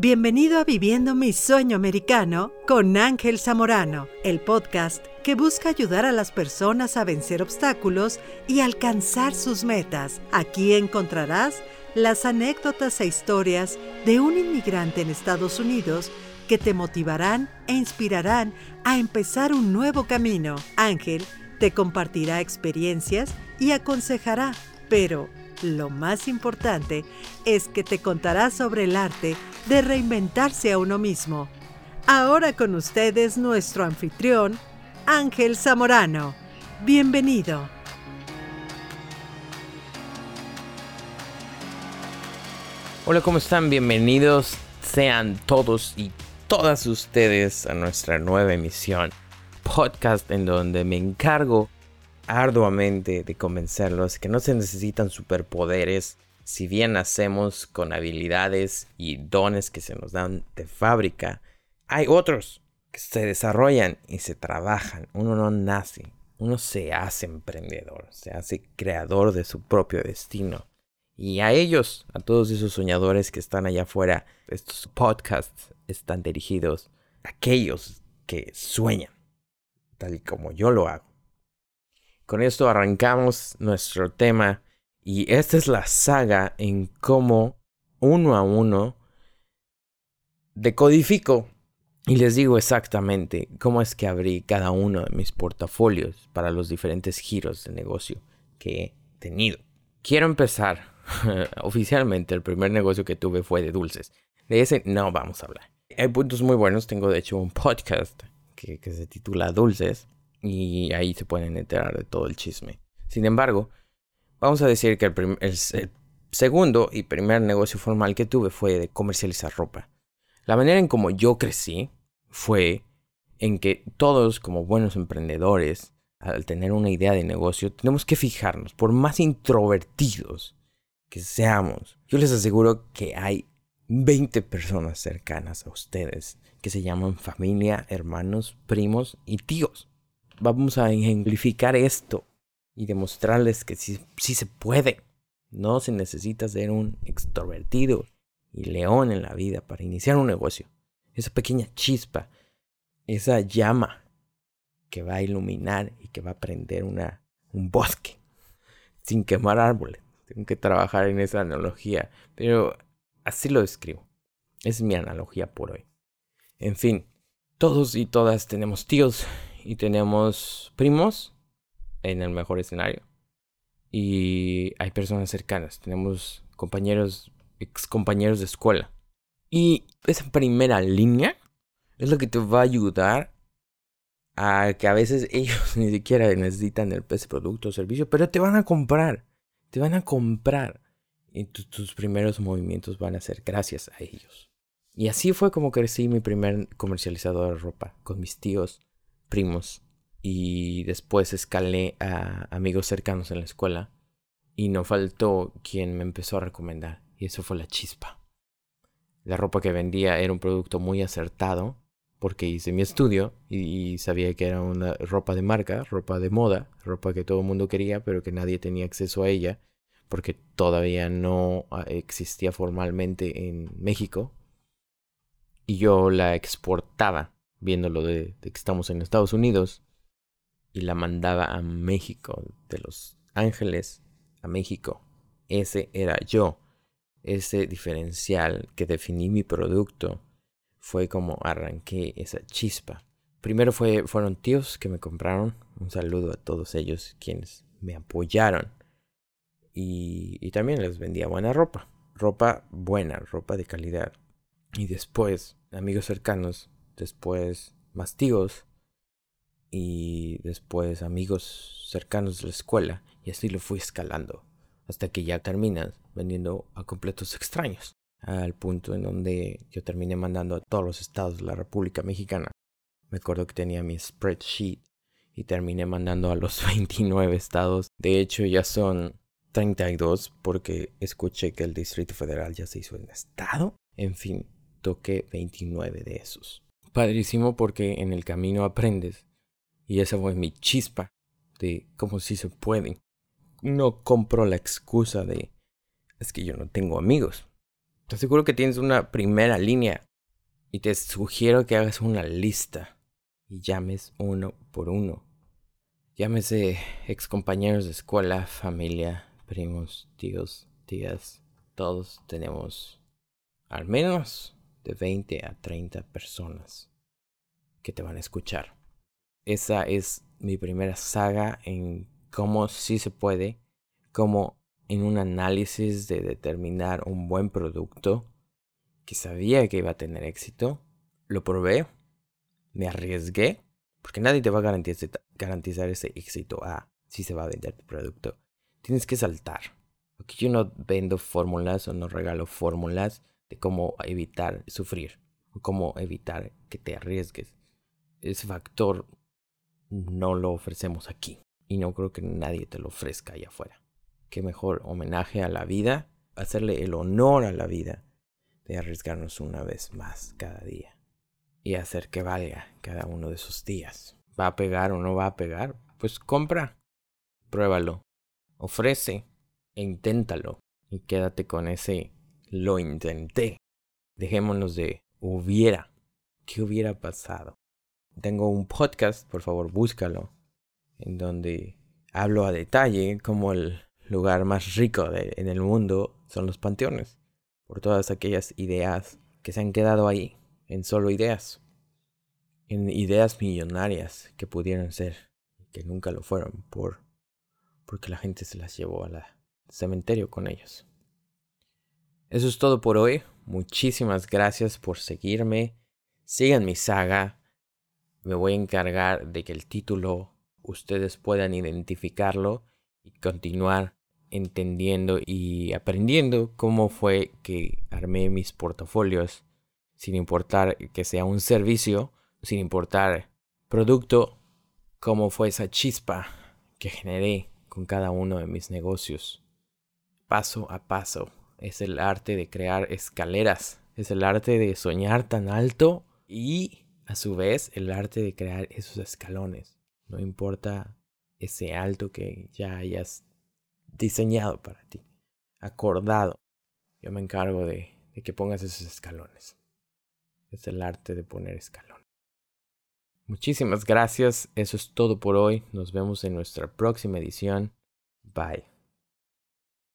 Bienvenido a Viviendo mi Sueño Americano con Ángel Zamorano, el podcast que busca ayudar a las personas a vencer obstáculos y alcanzar sus metas. Aquí encontrarás las anécdotas e historias de un inmigrante en Estados Unidos que te motivarán e inspirarán a empezar un nuevo camino. Ángel te compartirá experiencias y aconsejará, pero lo más importante es que te contará sobre el arte de reinventarse a uno mismo. Ahora con ustedes nuestro anfitrión, Ángel Zamorano. Bienvenido. Hola, ¿cómo están? Bienvenidos sean todos y todas ustedes a nuestra nueva emisión, podcast en donde me encargo arduamente de convencerlos que no se necesitan superpoderes, si bien nacemos con habilidades y dones que se nos dan de fábrica, hay otros que se desarrollan y se trabajan. Uno no nace, uno se hace emprendedor, se hace creador de su propio destino. Y a ellos, a todos esos soñadores que están allá afuera, estos podcasts están dirigidos a aquellos que sueñan, tal y como yo lo hago. Con esto arrancamos nuestro tema y esta es la saga en cómo uno a uno decodifico y les digo exactamente cómo es que abrí cada uno de mis portafolios para los diferentes giros de negocio que he tenido. Quiero empezar oficialmente. El primer negocio que tuve fue de dulces. De ese no vamos a hablar. Hay puntos muy buenos. Tengo de hecho un podcast que, se titula Dulces y ahí se pueden enterar de todo el chisme. Sin embargo, vamos a decir que el, segundo y primer negocio formal que tuve fue de comercializar ropa. La manera en como yo crecí fue en que todos como buenos emprendedores, al tener una idea de negocio, tenemos que fijarnos, por más introvertidos que seamos, yo les aseguro que hay 20 personas cercanas a ustedes que se llaman familia, hermanos, primos y tíos vamos a ejemplificar esto y demostrarles que sí, se puede. No se necesita ser un extrovertido y león en la vida para iniciar un negocio. Esa pequeña chispa, esa llama que va a iluminar y que va a prender una, un bosque sin quemar árboles. Tengo que trabajar en esa analogía, pero así lo describo. Es mi analogía por hoy. En fin, todos y todas tenemos tíos y tenemos primos en el mejor escenario. Y hay personas cercanas, tenemos compañeros, ex compañeros de escuela. Y esa primera línea es lo que te va a ayudar a que a veces ellos ni siquiera necesitan el, ese producto o servicio, pero te van a comprar. Te van a comprar. Y tus primeros movimientos van a ser gracias a ellos. Y así fue como crecí mi primer comercializador de ropa, con mis tíos primos y después escalé a amigos cercanos en la escuela y no faltó quien me empezó a recomendar y eso fue la chispa. La ropa que vendía era un producto muy acertado porque hice mi estudio y, sabía que era una ropa de marca, ropa de moda, ropa que todo el mundo quería pero que nadie tenía acceso a ella porque todavía no ah, existía formalmente en México y yo la exportaba viéndolo de, de, que estamos en Estados Unidos, y la mandaba a México, de Los Ángeles a México. Ese era yo. Ese diferencial que definí mi producto fue como arranqué esa chispa. Primero fue, fueron tíos que me compraron. Un saludo a todos ellos quienes me apoyaron. Y, y también les vendía buena ropa. Ropa buena, ropa de calidad. Y después, amigos cercanos después más tíos y después amigos cercanos de la escuela y así lo fui escalando hasta que ya terminas vendiendo a completos extraños al punto en donde yo terminé mandando a todos los estados de la República Mexicana. Me acuerdo que tenía mi spreadsheet y terminé mandando a los 29 estados. De hecho ya son 32 porque escuché que el Distrito Federal ya se hizo en estado. En fin, toqué 29 de esos padrísimo porque en el camino aprendes. Y esa fue mi chispa de cómo si se puede. No compro la excusa de es que yo no tengo amigos. Te aseguro que tienes una primera línea y te sugiero que hagas una lista y llames uno por uno. Llámese excompañeros de escuela, familia, primos, tíos, tías. Todos tenemos al menos de 20 a 30 personas que te van a escuchar. Esa es mi primera saga en cómo sí se puede, cómo en un análisis de determinar un buen producto que sabía que iba a tener éxito, lo probé, me arriesgué, porque nadie te va a garantizar, ese éxito a ah, si se va a vender tu producto. Tienes que saltar. Porque yo no vendo fórmulas o no regalo fórmulas de cómo evitar sufrir cómo evitar que te arriesgues. Ese factor no lo ofrecemos aquí y no creo que nadie te lo ofrezca allá afuera qué mejor homenaje a la vida, hacerle el honor a la vida de arriesgarnos una vez más cada día y hacer que valga cada uno de esos días. ¿Va a pegar o no va a pegar? Pues compra, pruébalo, ofrece e inténtalo y quédate con ese lo intenté. Dejémonos de hubiera. ¿Qué hubiera pasado? Tengo un podcast, por favor búscalo, en donde hablo a detalle como el lugar más rico en el mundo son los panteones, por todas aquellas ideas que se han quedado ahí, en solo ideas, en ideas millonarias que pudieron ser, que nunca lo fueron, por porque la gente se las llevó al cementerio con ellos. Eso es todo por hoy. Muchísimas gracias por seguirme. Sigan mi saga. Me voy a encargar de que el título ustedes puedan identificarlo y continuar entendiendo y aprendiendo cómo fue que armé mis portafolios, sin importar que sea un servicio, sin importar producto, cómo fue esa chispa que generé con cada uno de mis negocios. Paso a paso, es el arte de crear escaleras, es el arte de soñar tan alto y a su vez el arte de crear esos escalones. No importa ese alto que ya hayas diseñado para ti, acordado. Yo me encargo de, que pongas esos escalones. Es el arte de poner escalón. Muchísimas gracias. Eso es todo por hoy. Nos vemos en nuestra próxima edición. Bye.